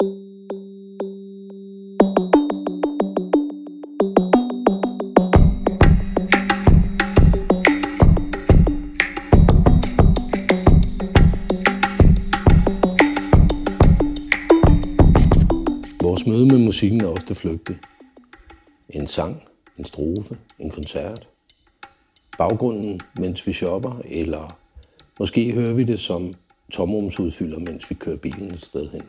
Vores møde med musikken er ofte flygtig. En sang, en strofe, en koncert. Baggrunden, mens vi shopper, eller måske hører vi det som tomrumsudfylder, mens vi kører bilen et sted hen.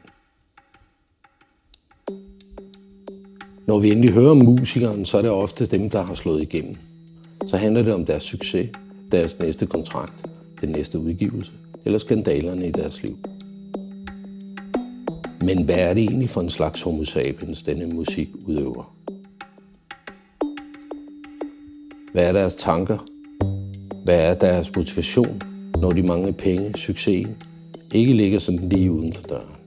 Når vi endelig hører om musikeren, så er det ofte dem, der har slået igennem. Så handler det om deres succes, deres næste kontrakt, den næste udgivelse eller skandalerne i deres liv. Men hvad er det egentlig for en slags homo sapiens, denne musik udøver? Hvad er deres tanker? Hvad er deres motivation, når de mange penge, succesen, ikke ligger sådan lige uden for døren?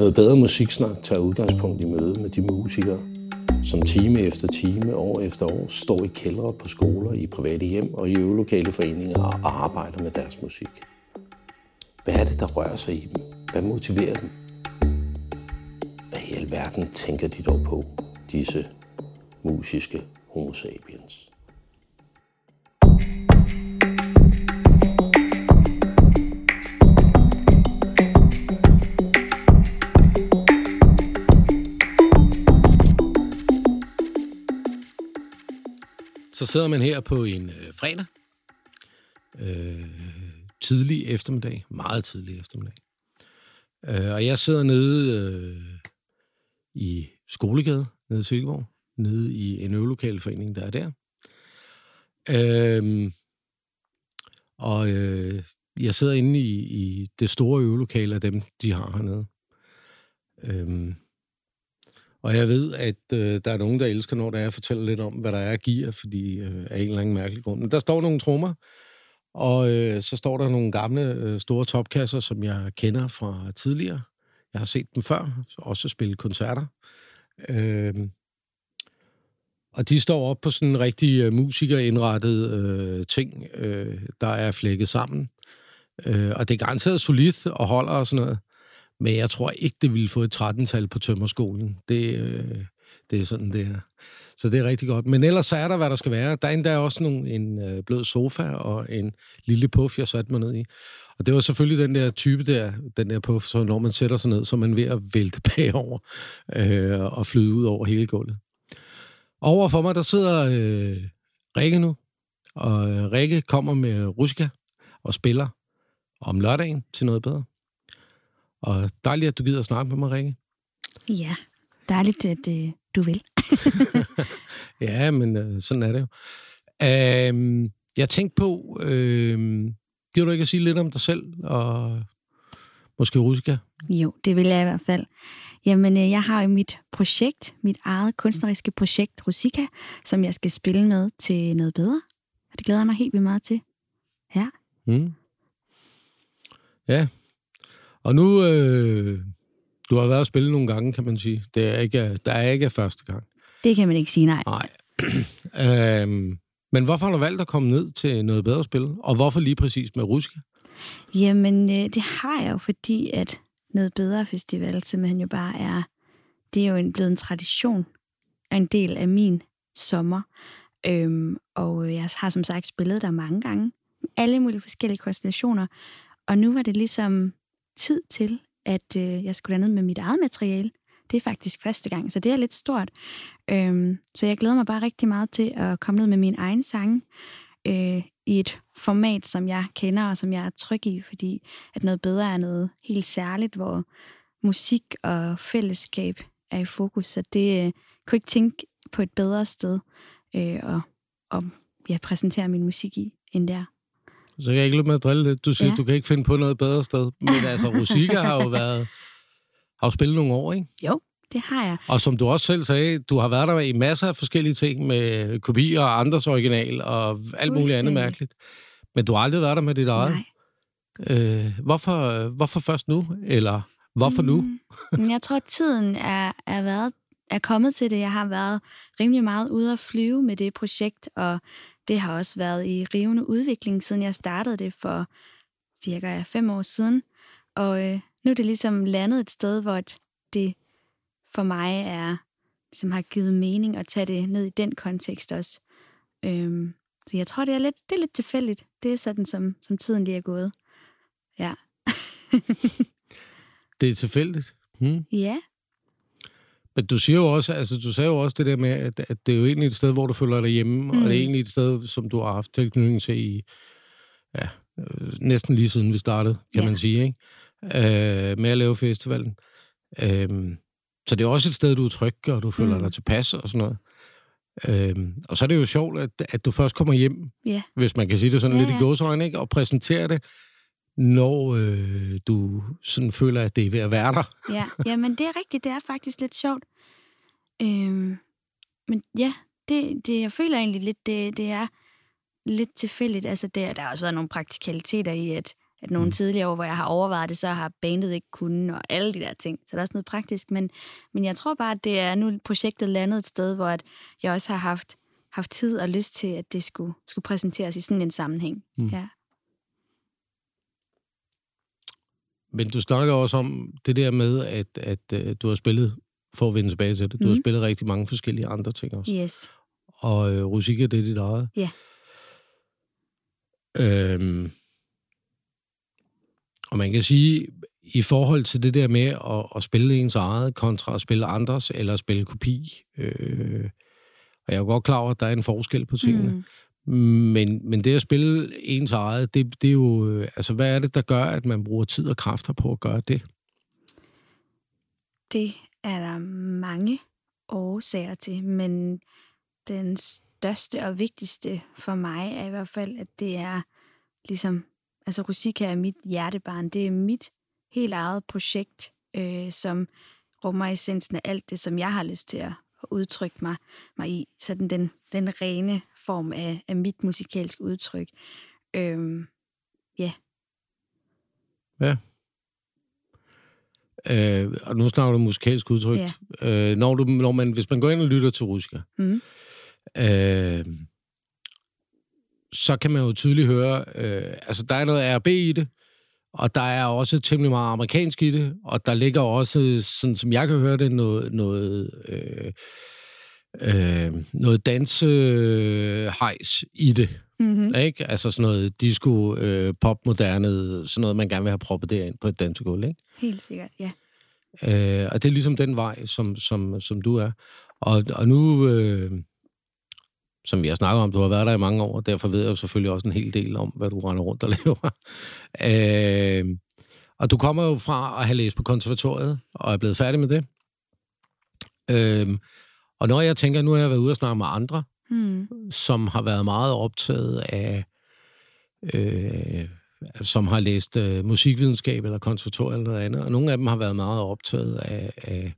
Noget bedre musiksnak tager udgangspunkt i møde med de musikere, som time efter time, år efter år, står i kældre på skoler, i private hjem og i øvelokale foreninger og arbejder med deres musik. Hvad er det, der rører sig i dem? Hvad motiverer dem? Hvad i alverden tænker de dog på, disse musiske homo sapiens? Så sidder man her på en øh, fredag, øh, tidlig eftermiddag, meget tidlig eftermiddag. Øh, og jeg sidder nede øh, i Skolegade, nede i Silkeborg, nede i en øvelokalforening, der er der. Øh, og øh, jeg sidder inde i, i det store øvelokale af dem, de har hernede. Øh, og jeg ved, at øh, der er nogen, der elsker, når der er, at fortæller lidt om, hvad der er at give, fordi øh, af en eller anden mærkelig grund. Men der står nogle trommer, og øh, så står der nogle gamle øh, store topkasser, som jeg kender fra tidligere. Jeg har set dem før, også spille koncerter. Øh, og de står op på sådan en rigtig øh, musikerindrettet øh, ting, øh, der er flækket sammen. Øh, og det er garanteret solidt og holder og sådan noget. Men jeg tror ikke, det ville få et 13-tal på tømmerskolen. Det, øh, det er sådan, det er. Så det er rigtig godt. Men ellers så er der, hvad der skal være. Der er endda også nogle, en øh, blød sofa og en lille puff, jeg satte mig ned i. Og det var selvfølgelig den der type der, den der puff, så når man sætter sig ned, så er man ved at vælte bagover øh, og flyde ud over hele gulvet. Over for mig, der sidder øh, Rikke nu. Og øh, Rikke kommer med Ruska og spiller om lørdagen til noget bedre. Og dejligt, at du gider at snakke med mig, Rikke. Ja, dejligt, at øh, du vil. ja, men øh, sådan er det jo. Øh, jeg tænkte på, øh, giver du ikke at sige lidt om dig selv og måske Ruska? Jo, det vil jeg i hvert fald. Jamen, øh, jeg har jo mit projekt, mit eget kunstneriske projekt, Rusika, som jeg skal spille med til noget bedre. Og det glæder jeg mig helt vildt meget til. Ja. Mm. Ja. Og nu, øh, du har været og spille nogle gange, kan man sige. Det er ikke, der er ikke første gang. Det kan man ikke sige, nej. Nej. øhm, men hvorfor har du valgt at komme ned til noget bedre spil? Og hvorfor lige præcis med Ruska? Jamen, øh, det har jeg jo, fordi at noget bedre festival simpelthen jo bare er, det er jo en, blevet en tradition, og en del af min sommer. Øhm, og jeg har som sagt spillet der mange gange, alle mulige forskellige konstellationer, og nu var det ligesom tid til, at øh, jeg skulle ned med mit eget materiale. Det er faktisk første gang, så det er lidt stort. Øhm, så jeg glæder mig bare rigtig meget til at komme ned med min egen sang øh, i et format, som jeg kender og som jeg er tryg i, fordi at noget bedre er noget helt særligt, hvor musik og fællesskab er i fokus. Så det øh, kunne ikke tænke på et bedre sted øh, og, og ja, præsentere min musik i, end der. Så kan jeg ikke lade med at drille lidt. Du siger, ja. du kan ikke finde på noget bedre sted. Men altså, Rusika har jo været... Har jo spillet nogle år, ikke? Jo, det har jeg. Og som du også selv sagde, du har været der i masser af forskellige ting med kopier og andres original og alt muligt andet mærkeligt. Men du har aldrig været der med dit eget. Nej. Øh, hvorfor, hvorfor først nu? Eller hvorfor nu? Mm, jeg tror, tiden er, er, været, er kommet til det. Jeg har været rimelig meget ude at flyve med det projekt, og det har også været i rivende udvikling, siden jeg startede det for cirka fem år siden. Og øh, nu er det ligesom landet et sted, hvor det for mig er, ligesom har givet mening at tage det ned i den kontekst også. Øhm, så jeg tror, det er lidt, det er lidt tilfældigt. Det er sådan, som, som tiden lige er gået. Ja. det er tilfældigt? Hmm. Ja. Men du siger jo også, altså du sagde jo også det der med, at, at det er jo egentlig et sted, hvor du føler dig hjemme, mm. og det er mm. egentlig et sted, som du har haft tilknytning til i, ja, øh, næsten lige siden vi startede, kan ja. man sige, ikke? Øh, med at lave festivalen. Øh, så det er også et sted, du er tryg, og du føler mm. dig tilpas og sådan noget. Øhm, og så er det jo sjovt, at, at du først kommer hjem, yeah. hvis man kan sige det sådan yeah, lidt i gåsøjne, ikke? og præsenterer det, når øh, du sådan føler, at det er ved at være der. ja, ja, men det er rigtigt. Det er faktisk lidt sjovt. Øhm, men ja, det, det, jeg føler egentlig lidt, det, det er lidt tilfældigt. Altså, det, der har også været nogle praktikaliteter i, at, at nogle mm. tidligere år, hvor jeg har overvejet det, så har bandet ikke kunnet, og alle de der ting. Så der er også noget praktisk. Men, men jeg tror bare, at det er nu projektet landet et sted, hvor at jeg også har haft, haft tid og lyst til, at det skulle, skulle præsenteres i sådan en sammenhæng. Mm. Ja. Men du snakker også om det der med, at, at, at øh, du har spillet, for at vende tilbage til det, du mm. har spillet rigtig mange forskellige andre ting også. Yes. Og øh, Rusika, det er dit eget. Ja. Øhm, og man kan sige, i forhold til det der med at, at spille ens eget kontra at spille andres, eller at spille kopi, øh, og jeg er jo godt klar over, at der er en forskel på tingene. Mm. Men, men det at spille ens eget, det, det er jo... Øh, altså, hvad er det, der gør, at man bruger tid og kræfter på at gøre det? Det er der mange årsager til, men den største og vigtigste for mig er i hvert fald, at det er ligesom... Altså, Rusika er mit hjertebarn. Det er mit helt eget projekt, øh, som rummer essensen af alt det, som jeg har lyst til at at udtrykke mig, mig i. Sådan den, den rene form af, af mit musikalske udtryk. Øhm, ja. Ja. Øh, og nu snakker du musikalsk udtryk. Ja. Øh, når, du, når man, hvis man går ind og lytter til Ruska, mm. øh, så kan man jo tydeligt høre, øh, altså der er noget RB i det, og der er også temmelig meget amerikansk i det, og der ligger også, sådan som jeg kan høre det, noget, noget, øh, øh, noget dansehejs i det. Mm-hmm. Ikke? Altså sådan noget disco, øh, pop, moderne, sådan noget, man gerne vil have proppet derind på et dansegulv, ikke? Helt sikkert, ja. Øh, og det er ligesom den vej, som, som, som du er. Og, og nu, øh, som vi har snakket om, du har været der i mange år, og derfor ved jeg selvfølgelig også en hel del om, hvad du render rundt og laver. øh, og du kommer jo fra at have læst på konservatoriet, og er blevet færdig med det. Øh, og når jeg tænker, nu har jeg været ude og snakke med andre, mm. som har været meget optaget af, øh, som har læst øh, musikvidenskab eller konservatoriet eller noget andet, og nogle af dem har været meget optaget af, af,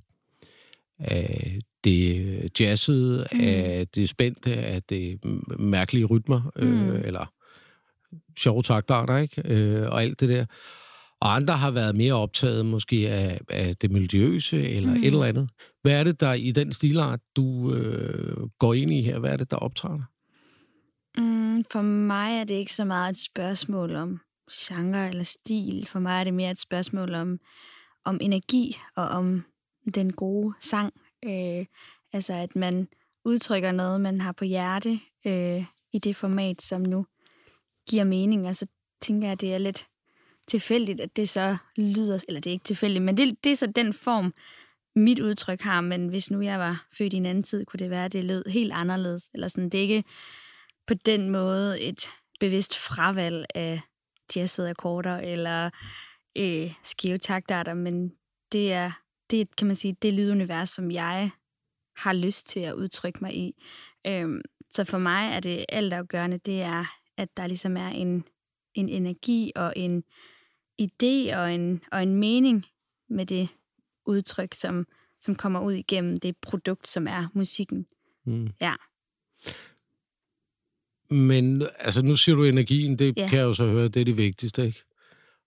af det jazzede, mm. af det spændte, af det mærkelige rytmer, øh, mm. eller sjove taktarter, ikke? Øh, og alt det der. Og andre har været mere optaget måske af, af det miljøse eller mm. et eller andet. Hvad er det, der i den stilart, du øh, går ind i her? Hvad er det, der optager dig? Mm, for mig er det ikke så meget et spørgsmål om genre eller stil. For mig er det mere et spørgsmål om, om energi og om den gode sang. Øh, altså, at man udtrykker noget, man har på hjerte øh, i det format, som nu giver mening. Og så tænker jeg, at det er lidt tilfældigt, at det så lyder, eller det er ikke tilfældigt, men det, det er så den form, mit udtryk har, men hvis nu jeg var født i en anden tid, kunne det være, at det lød helt anderledes. Eller sådan. Det er ikke på den måde et bevidst fravalg af jazzede akkorder eller øh, skæve taktarter, men det er, det kan man sige, det lydunivers, som jeg har lyst til at udtrykke mig i. Øhm, så for mig er det altafgørende, det er, at der ligesom er en, en energi og en idé og en, og en mening med det udtryk, som, som kommer ud igennem det produkt, som er musikken. Mm. Ja. Men altså, nu siger du energien, det ja. kan jeg jo så høre, det er det vigtigste, ikke?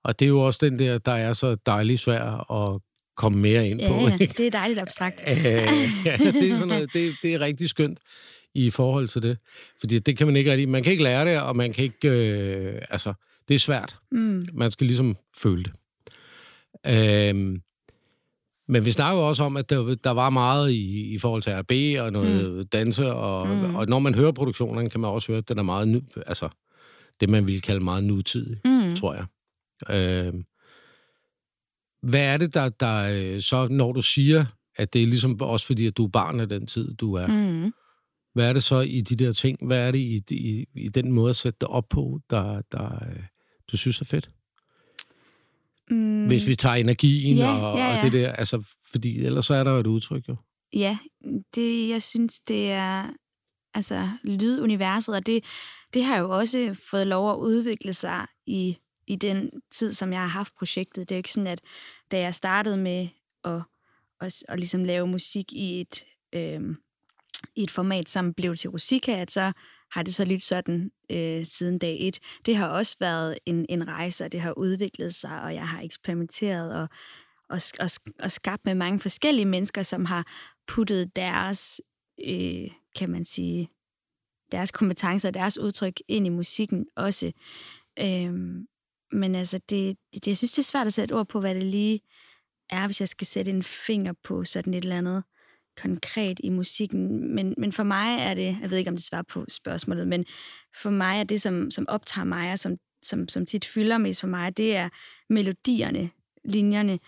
Og det er jo også den der, der er så dejligt svær at komme mere ind ja, på. Ikke? det er dejligt abstrakt. ja, det er, sådan noget, det, det er rigtig skønt i forhold til det. Fordi det kan man ikke rigtig... Man kan ikke lære det, og man kan ikke... Øh, altså, det er svært. Mm. Man skal ligesom føle det. Øhm, men vi snakker også om, at der, der var meget i, i forhold til RB og noget mm. danse, og, mm. og når man hører produktionen, kan man også høre, at den er meget, altså det man ville kalde meget nutidig, mm. tror jeg. Øhm, hvad er det, der, der øh, så, når du siger, at det er ligesom også fordi, at du er barn af den tid, du er, mm. hvad er det så i de der ting, hvad er det i, i, i den måde at sætte det op på, der, der øh, du synes er fedt? Mm. Hvis vi tager energien ja, og, ja, ja. og det der, altså, fordi ellers så er der jo et udtryk, jo. Ja, det, jeg synes, det er altså lyduniverset, og det, det har jo også fået lov at udvikle sig i, i den tid, som jeg har haft projektet. Det er jo ikke sådan, at da jeg startede med at, at, at ligesom lave musik i et, øh, i et format, som blev til Rusika, at så har det så lidt sådan øh, siden dag et. Det har også været en, en rejse, og det har udviklet sig, og jeg har eksperimenteret og, og, og, og skabt med mange forskellige mennesker, som har puttet deres, øh, kan man sige, deres kompetencer og deres udtryk ind i musikken også. Øhm, men altså, det, det, jeg synes, det er svært at sætte ord på, hvad det lige er, hvis jeg skal sætte en finger på sådan et eller andet konkret i musikken. Men, men for mig er det, jeg ved ikke, om det svarer på spørgsmålet, men for mig er det, som, som optager mig, og som, som, som tit fylder mest for mig, det er melodierne, linjerne.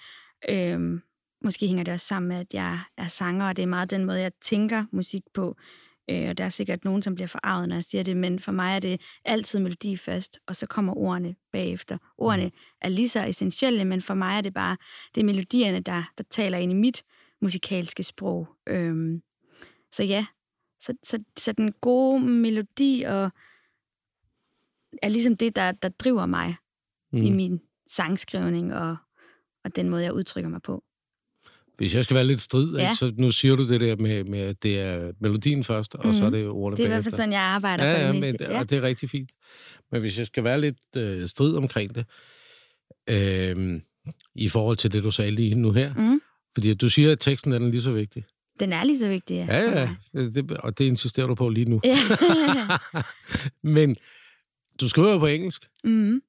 Øhm, måske hænger det også sammen med, at jeg er sanger, og det er meget den måde, jeg tænker musik på. Øh, og der er sikkert nogen, som bliver forarvet, når jeg siger det, men for mig er det altid melodi først, og så kommer ordene bagefter. Ordene mm. er lige så essentielle, men for mig er det bare, det er melodierne, der, der taler ind i mit musikalske sprog. Øhm, så ja, så, så, så den gode melodi og er ligesom det, der, der driver mig mm. i min sangskrivning og, og den måde, jeg udtrykker mig på. Hvis jeg skal være lidt strid, ja. så nu siger du det der med, med, at det er melodien først, og mm. så er det ordene Det er i hvert fald sådan, jeg arbejder ja, for ja, det meste. Men, ja, og det er rigtig fint. Men hvis jeg skal være lidt øh, strid omkring det, øh, i forhold til det, du sagde lige nu her, mm. fordi du siger, at teksten den er lige så vigtig. Den er lige så vigtig, ja. Ja, ja, det, og det insisterer du på lige nu. Ja. men du skriver jo på engelsk. Mm.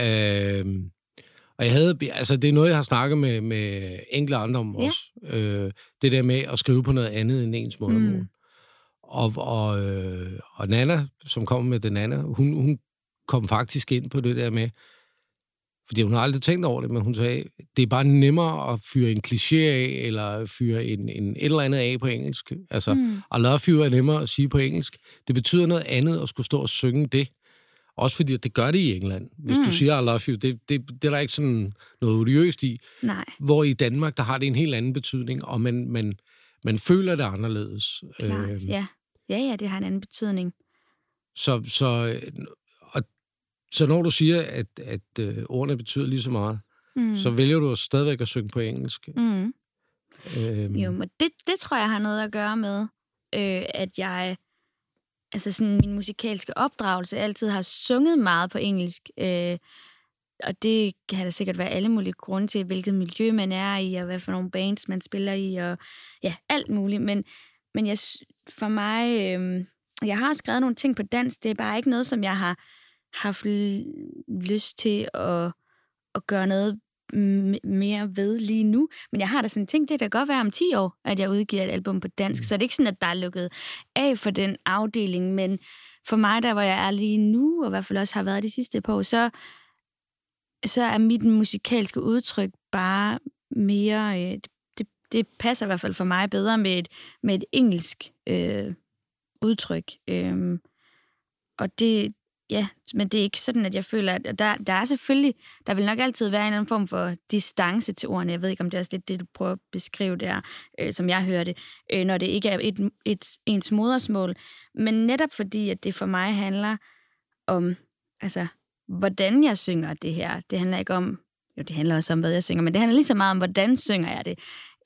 Øh, og jeg havde, altså det er noget, jeg har snakket med, med enkelte andre om ja. også. Øh, det der med at skrive på noget andet end ens modermål. Mm. Og, og, øh, og Nana, som kom med den Nana, hun, hun kom faktisk ind på det der med, fordi hun har aldrig tænkt over det, men hun sagde, det er bare nemmere at fyre en kliché af, eller fyre en, en et eller andet af på engelsk. Altså, mm. I love you er nemmere at sige på engelsk. Det betyder noget andet at skulle stå og synge det, også fordi det gør det i England. Hvis mm. du siger I love you, det, det, det er der ikke sådan noget odiøst i. Nej. Hvor i Danmark, der har det en helt anden betydning, og man, man, man føler det anderledes. Klart, øh, ja. Ja, ja, det har en anden betydning. Så, så, og, så når du siger, at, at øh, ordene betyder lige så meget, mm. så vælger du stadigvæk at synge på engelsk. Mm. Øhm. Jo, men det, det tror jeg har noget at gøre med, øh, at jeg altså sådan min musikalske opdragelse altid har sunget meget på engelsk. Øh, og det kan der sikkert være alle mulige grunde til, hvilket miljø man er i, og hvad for nogle bands man spiller i, og ja, alt muligt. Men, men jeg, for mig, øh, jeg har skrevet nogle ting på dansk, det er bare ikke noget, som jeg har haft lyst til at, at gøre noget mere ved lige nu. Men jeg har da sådan tænkt, det kan godt være om 10 år, at jeg udgiver et album på dansk. Mm. Så det er ikke sådan, at der er lukket af for den afdeling. Men for mig, der hvor jeg er lige nu, og i hvert fald også har været de sidste par år, så, så er mit musikalske udtryk bare mere... Øh, det, det passer i hvert fald for mig bedre med et, med et engelsk øh, udtryk. Øh, og det, ja, men det er ikke sådan, at jeg føler, at der, der er selvfølgelig, der vil nok altid være en eller anden form for distance til ordene. Jeg ved ikke, om det er også lidt det, du prøver at beskrive der, øh, som jeg hører det, øh, når det ikke er et, et, ens modersmål. Men netop fordi, at det for mig handler om, altså, hvordan jeg synger det her. Det handler ikke om, jo, det handler også om, hvad jeg synger, men det handler lige så meget om, hvordan synger jeg det.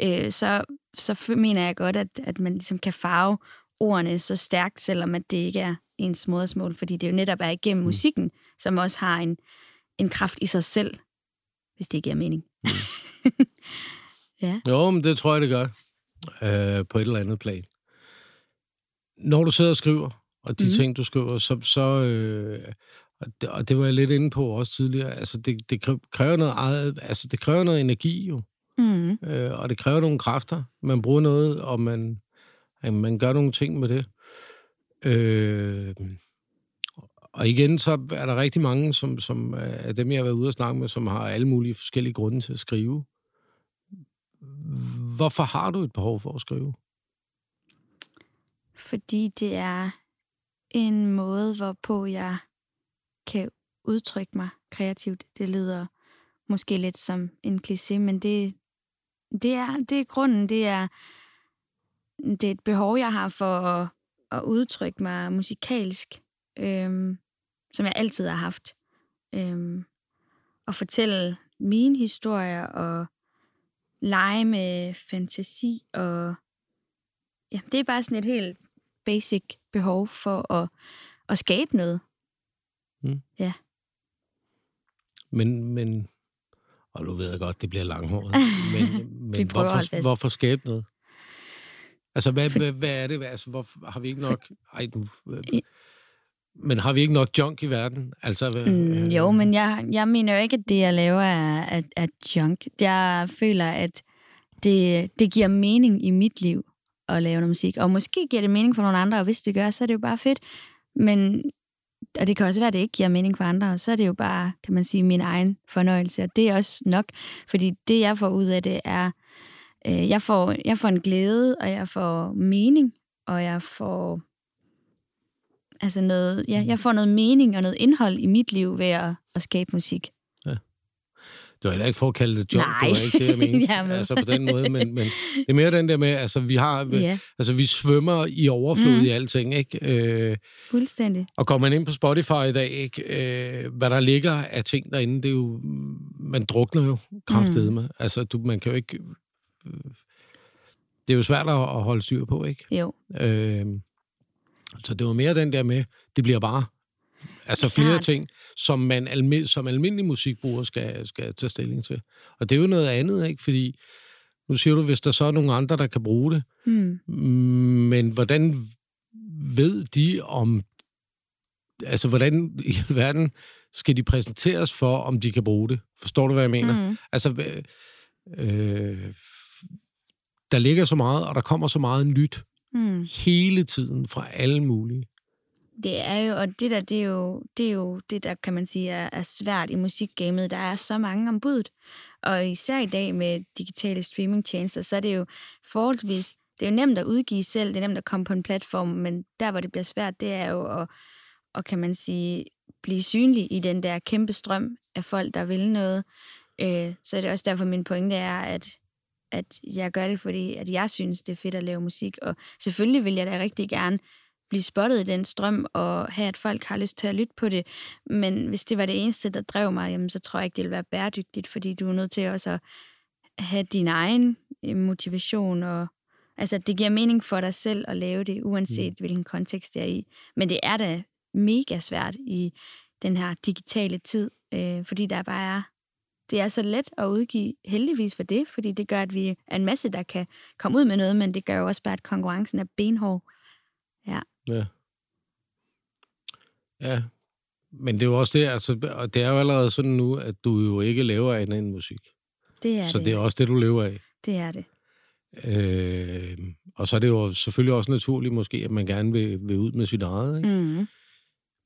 Øh, så, så mener jeg godt, at, at man ligesom kan farve ordene så stærkt, selvom at det ikke er ens modersmål, fordi det jo netop er igennem mm. musikken, som også har en, en kraft i sig selv, hvis det giver mening. Mm. ja. Jo, men det tror jeg, det gør. Øh, på et eller andet plan. Når du sidder og skriver, og de mm. ting, du skriver, så, så øh, Og det, og det var jeg lidt inde på også tidligere. Altså, det, det kræver noget eget, altså, det kræver noget energi jo. Mm. Øh, og det kræver nogle kræfter. Man bruger noget, og man, man gør nogle ting med det. Øh, og igen, så er der rigtig mange, som, som er dem, jeg har været ude og snakke med, som har alle mulige forskellige grunde til at skrive. Hvorfor har du et behov for at skrive? Fordi det er en måde, hvorpå jeg kan udtrykke mig kreativt. Det lyder måske lidt som en kliché, men det, det, er, det er grunden. Det er, det er et behov, jeg har for at, at udtrykke mig musikalsk, øhm, som jeg altid har haft. Øhm, og fortælle mine historier og lege med fantasi. Og ja, det er bare sådan et helt basic behov for at, at skabe noget. Mm. Ja. Men, men, og nu ved jeg godt, det bliver langhåret, men, men hvorfor, hvorfor skabe noget? Altså, hvad, For... hvad, hvad er det? Altså, hvorfor har vi ikke nok... Ej, nu, men har vi ikke nok junk i verden? Altså, hvad, mm, jo, men jeg, jeg mener jo ikke, at det, jeg laver, er, er, er junk. Jeg føler, at det, det giver mening i mit liv at lave noget musik. Og måske giver det mening for nogle andre, og hvis det gør, så er det jo bare fedt. Men og det kan også være, at det ikke giver mening for andre, og så er det jo bare, kan man sige, min egen fornøjelse. Og det er også nok, fordi det, jeg får ud af det, er, øh, jeg, får, jeg får en glæde, og jeg får mening, og jeg får altså noget, ja, jeg får noget mening og noget indhold i mit liv ved at, at skabe musik. Det var heller ikke for at kalde det job, Nej. det var ikke det, jeg mente. altså på den måde, men, men det er mere den der med, altså vi har, ja. altså vi svømmer i overflod mm. i alting, ikke? Øh, Fuldstændig. Og går man ind på Spotify i dag, ikke? Øh, hvad der ligger af ting derinde, det er jo, man drukner jo kraftedet mm. med. Altså du, man kan jo ikke, det er jo svært at holde styr på, ikke? Jo. Øh, så det var mere den der med, det bliver bare Altså flere Klart. ting, som man almi- som almindelig musikbruger skal, skal tage stilling til. Og det er jo noget andet, ikke? Fordi nu siger du, hvis der så er nogle andre, der kan bruge det. Mm. Men hvordan ved de om... Altså, hvordan i verden skal de præsenteres for, om de kan bruge det? Forstår du, hvad jeg mener? Mm. Altså, øh, der ligger så meget, og der kommer så meget nyt mm. hele tiden fra alle mulige. Det er jo, og det der, det er jo, det er jo det, der kan man sige er, er svært i musikgamet. Der er så mange om budet. Og især i dag med digitale streamingtjenester, så er det jo forholdsvis, det er jo nemt at udgive selv, det er nemt at komme på en platform, men der, hvor det bliver svært, det er jo at, og kan man sige, blive synlig i den der kæmpe strøm af folk, der vil noget. Øh, så er det også derfor, min pointe er, at at jeg gør det, fordi at jeg synes, det er fedt at lave musik. Og selvfølgelig vil jeg da rigtig gerne blive spottet i den strøm, og have, at folk har lyst til at lytte på det. Men hvis det var det eneste, der drev mig, jamen, så tror jeg ikke, det ville være bæredygtigt, fordi du er nødt til også at have din egen øh, motivation, og altså, det giver mening for dig selv at lave det, uanset mm. hvilken kontekst det er i. Men det er da mega svært i den her digitale tid, øh, fordi der bare er det er så let at udgive, heldigvis for det, fordi det gør, at vi er en masse, der kan komme ud med noget, men det gør jo også bare, at konkurrencen er benhård. Ja. Ja. Ja, men det er jo også det, altså, det er jo allerede sådan nu, at du jo ikke laver andet end musik. Det er så det. det er også det, du lever af. Det er det. Øh, og så er det jo selvfølgelig også naturligt måske, at man gerne vil, vil ud med sit eget. Ikke? Mm.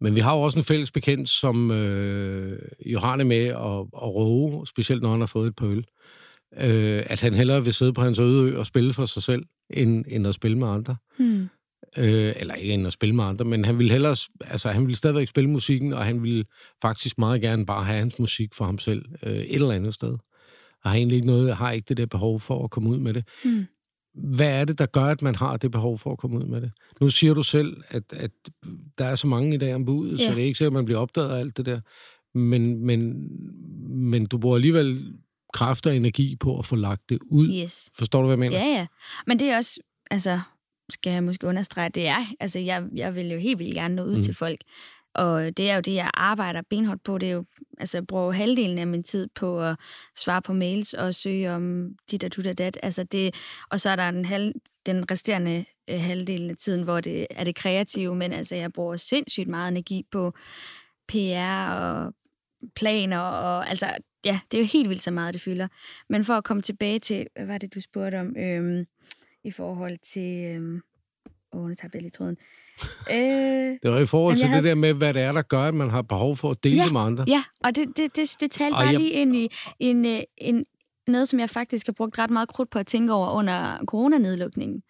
Men vi har jo også en fælles bekendt, som øh, jo har det med at, at råge, specielt når han har fået et par øl. Øh, at han hellere vil sidde på hans øde ø og spille for sig selv, end, end at spille med andre. Mm. Øh, eller ikke end at spille med andre, men han ville hellere, altså han ville stadigvæk spille musikken, og han ville faktisk meget gerne bare have hans musik for ham selv øh, et eller andet sted. Og har egentlig ikke noget, har ikke det der behov for at komme ud med det. Mm. Hvad er det, der gør, at man har det behov for at komme ud med det? Nu siger du selv, at, at der er så mange i dag om budet, ja. så det er ikke sikkert, at man bliver opdaget af alt det der. Men, men, men du bruger alligevel kraft og energi på at få lagt det ud. Yes. Forstår du, hvad jeg mener? Ja, ja. Men det er også, altså, skal jeg måske understrege, det er, altså jeg, jeg vil jo helt vildt gerne nå ud mm. til folk. Og det er jo det, jeg arbejder benhårdt på. Det er jo, altså jeg bruger halvdelen af min tid på at svare på mails og søge om dit og dit og dat. Altså det, og så er der den, halv, den resterende øh, halvdel af tiden, hvor det er det kreative, men altså jeg bruger sindssygt meget energi på PR og planer, og altså, ja, det er jo helt vildt så meget, det fylder. Men for at komme tilbage til, hvad var det, du spurgte om, øhm, i forhold til, øhm, åh, nu tager jeg lige tråden. Øh, det var i forhold til det havde... der med, hvad det er, der gør, at man har behov for at dele ja, med andre. Ja, og det, det, det, det talte bare jeg... lige ind i en, øh, en, noget, som jeg faktisk har brugt ret meget krudt på at tænke over under coronanedlukningen.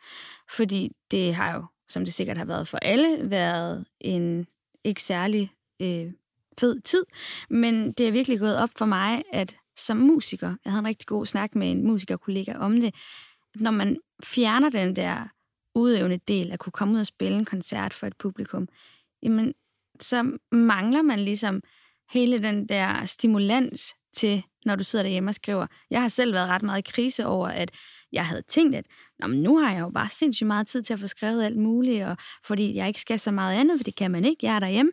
Fordi det har jo, som det sikkert har været for alle, været en ikke særlig øh, fed tid. Men det er virkelig gået op for mig, at som musiker, jeg havde en rigtig god snak med en musikerkollega om det, når man fjerner den der udøvende del, at kunne komme ud og spille en koncert for et publikum, jamen, så mangler man ligesom hele den der stimulans til, når du sidder derhjemme og skriver. Jeg har selv været ret meget i krise over, at jeg havde tænkt, at Nå, men nu har jeg jo bare sindssygt meget tid til at få skrevet alt muligt, og fordi jeg ikke skal så meget andet, for det kan man ikke, jeg er derhjemme.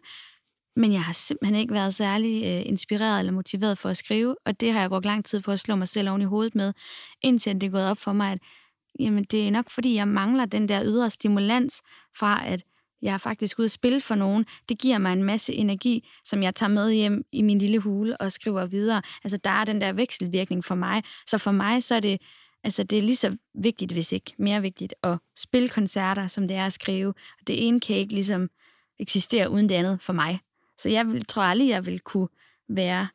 Men jeg har simpelthen ikke været særlig øh, inspireret eller motiveret for at skrive, og det har jeg brugt lang tid på at slå mig selv oven i hovedet med, indtil det er gået op for mig, at jamen, det er nok fordi, jeg mangler den der ydre stimulans fra, at jeg er faktisk ude at spille for nogen. Det giver mig en masse energi, som jeg tager med hjem i min lille hule og skriver videre. Altså, der er den der vekselvirkning for mig. Så for mig, så er det, altså, det er lige så vigtigt, hvis ikke mere vigtigt, at spille koncerter, som det er at skrive. Det ene kan ikke ligesom eksistere uden det andet for mig. Så jeg vil, tror aldrig, jeg vil kunne være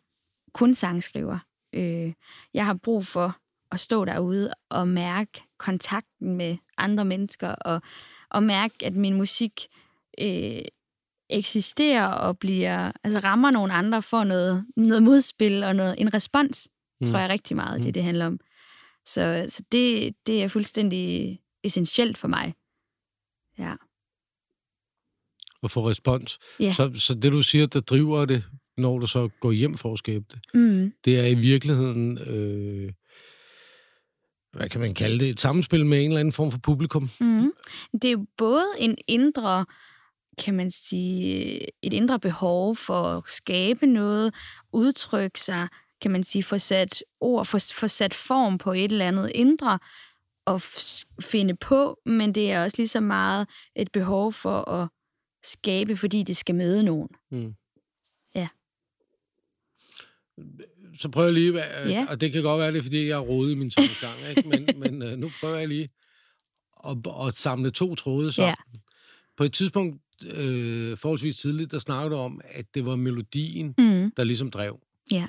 kun sangskriver. Øh, jeg har brug for at stå derude og mærke kontakten med andre mennesker, og, og mærke, at min musik øh, eksisterer og bliver, altså rammer nogle andre for noget, noget modspil og noget, en respons, mm. tror jeg rigtig meget, mm. det det handler om. Så, så det, det er fuldstændig essentielt for mig. Ja. Og få respons. Ja. Så, så det, du siger, der driver det, når du så går hjem for at skabe det, mm. det er i virkeligheden øh, hvad kan man kalde det, et samspil med en eller anden form for publikum? Mm. Det er jo både en indre, kan man sige, et indre behov for at skabe noget, udtrykke sig, kan man sige, få sat ord, få, få sat form på et eller andet indre, og finde på, men det er også lige så meget et behov for at skabe, fordi det skal møde nogen. Mm. Ja så prøver jeg lige, ja. og det kan godt være, det er, fordi jeg er rodet i min tankegang, ikke? men, men uh, nu prøver jeg lige at, at samle to tråde sammen. Ja. På et tidspunkt, øh, forholdsvis tidligt, der snakkede du om, at det var melodien, mm. der ligesom drev. Ja.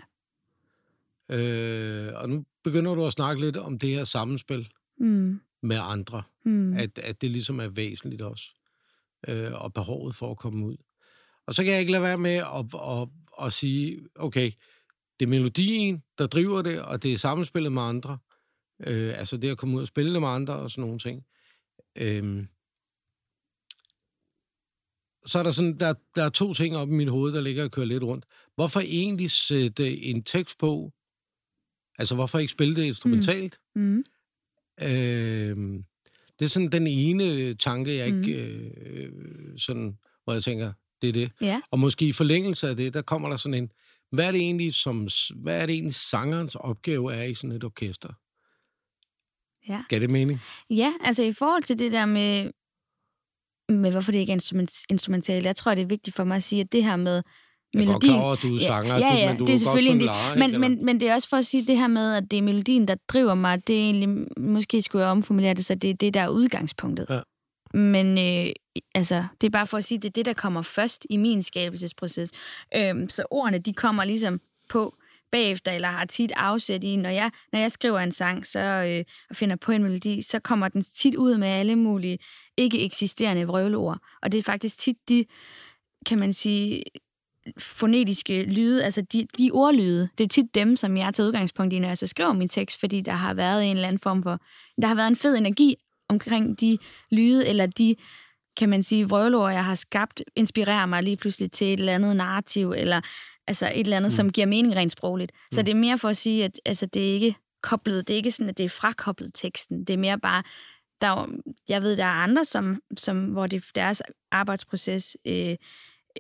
Øh, og nu begynder du at snakke lidt om det her sammenspil mm. med andre. Mm. At, at det ligesom er væsentligt også. Øh, og behovet for at komme ud. Og så kan jeg ikke lade være med at, at, at, at sige, okay, det er melodien, der driver det, og det er sammenspillet med andre. Øh, altså det at komme ud og spille med andre og sådan nogle ting. Øh, så er der sådan, der, der er to ting op i mit hoved, der ligger og kører lidt rundt. Hvorfor egentlig sætte en tekst på? Altså, hvorfor ikke spille det instrumentalt? Mm. Mm. Øh, det er sådan den ene tanke, jeg ikke mm. øh, sådan, hvor jeg tænker, det er det. Ja. Og måske i forlængelse af det, der kommer der sådan en, hvad er det egentlig, som, hvad er det egentlig sangerens opgave er i sådan et orkester? Ja. Gav det mening? Ja, altså i forhold til det der med, med hvorfor det ikke er instrument, instrumentalt, jeg tror, det er vigtigt for mig at sige, at det her med melodien... Jeg er godt klar at du er sanger, ja, ja, ja, men du det er, selvfølgelig godt men, men, men det er også for at sige det her med, at det er melodien, der driver mig. Det er egentlig, måske skulle jeg omformulere det, så det er det, der er udgangspunktet. Ja. Men øh, altså, det er bare for at sige, det er det, der kommer først i min skabelsesproces. Øhm, så ordene, de kommer ligesom på bagefter, eller har tit afsæt i, når jeg, når jeg skriver en sang så, øh, og finder på en melodi, så kommer den tit ud med alle mulige ikke eksisterende vrøvleord. Og det er faktisk tit de, kan man sige, fonetiske lyde, altså de, de ordlyde, det er tit dem, som jeg tager udgangspunkt i, når jeg så skriver min tekst, fordi der har været en eller anden form for, der har været en fed energi omkring de lyde, eller de, kan man sige, vrøvlord, jeg har skabt, inspirerer mig lige pludselig til et eller andet narrativ, eller altså et eller andet, mm. som giver mening rent sprogligt. Mm. Så det er mere for at sige, at altså, det er ikke koblet, det er ikke sådan, at det er frakoblet teksten. Det er mere bare, der, jeg ved, der er andre, som, som hvor det, deres arbejdsproces øh,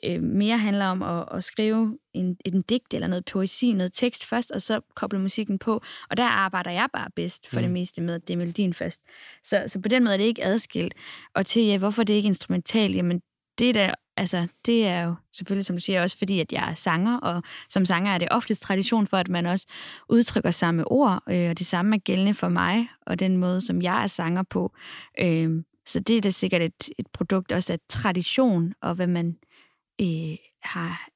øh, mere handler om at, at skrive en, en digt eller noget poesi, noget tekst først, og så koble musikken på. Og der arbejder jeg bare bedst for mm. det meste med, at det er melodien først. Så, så på den måde er det ikke adskilt. Og til, ja, hvorfor det er ikke instrumentalt, jamen det er da, altså, det er jo selvfølgelig, som du siger, også fordi, at jeg er sanger, og som sanger er det oftest tradition for, at man også udtrykker samme ord, øh, og det samme er gældende for mig, og den måde, som jeg er sanger på. Øh, så det er da sikkert et, et produkt også af tradition, og hvad man øh, har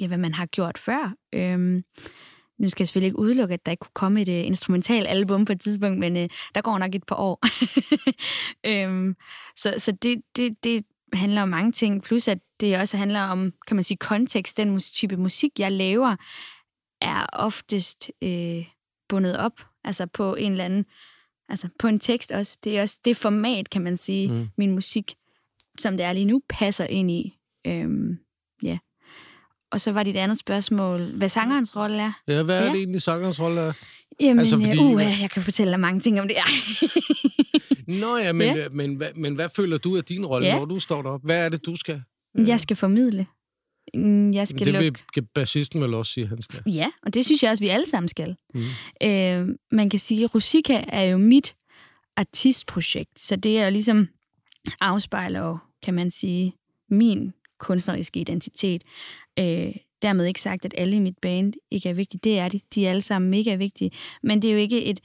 ja, hvad man har gjort før. Øhm, nu skal jeg selvfølgelig ikke udelukke, at der ikke kunne komme et uh, instrumental album på et tidspunkt, men uh, der går nok et par år. øhm, så så det, det, det handler om mange ting, plus at det også handler om, kan man sige, kontekst. Den type musik, jeg laver, er oftest øh, bundet op, altså på en eller anden, altså på en tekst også. Det er også det format, kan man sige, mm. min musik, som det er lige nu, passer ind i. Øhm, ja. Og så var dit andet spørgsmål, hvad sangerens rolle er. Ja, hvad er ja. det egentlig, sangerens rolle er? Jamen, altså, fordi, uh, jeg kan fortælle dig mange ting om det. Nå ja, men, ja. Men, men, men hvad føler du af din rolle, ja. når du står derop? Hvad er det, du skal? Jeg skal formidle. Mm, jeg skal det vil lukke... bassisten vel også sige, han skal. Ja, og det synes jeg også, vi alle sammen skal. Mm. Øh, man kan sige, at Rusika er jo mit artistprojekt, så det er jo ligesom afspejler jo, kan man sige, min kunstneriske identitet. Øh, dermed ikke sagt, at alle i mit band ikke er vigtige. Det er de. De er alle sammen mega vigtige. Men det er jo ikke et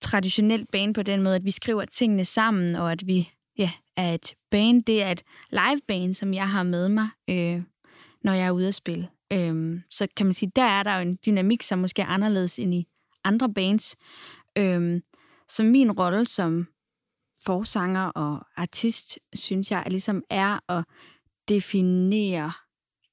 traditionelt band på den måde, at vi skriver tingene sammen, og at vi ja, er et band. Det er et live band, som jeg har med mig, øh, når jeg er ude at spille. Øh, så kan man sige, der er der jo en dynamik, som måske er anderledes end i andre bands. Øh, så min rolle som forsanger og artist, synes jeg, ligesom er at definere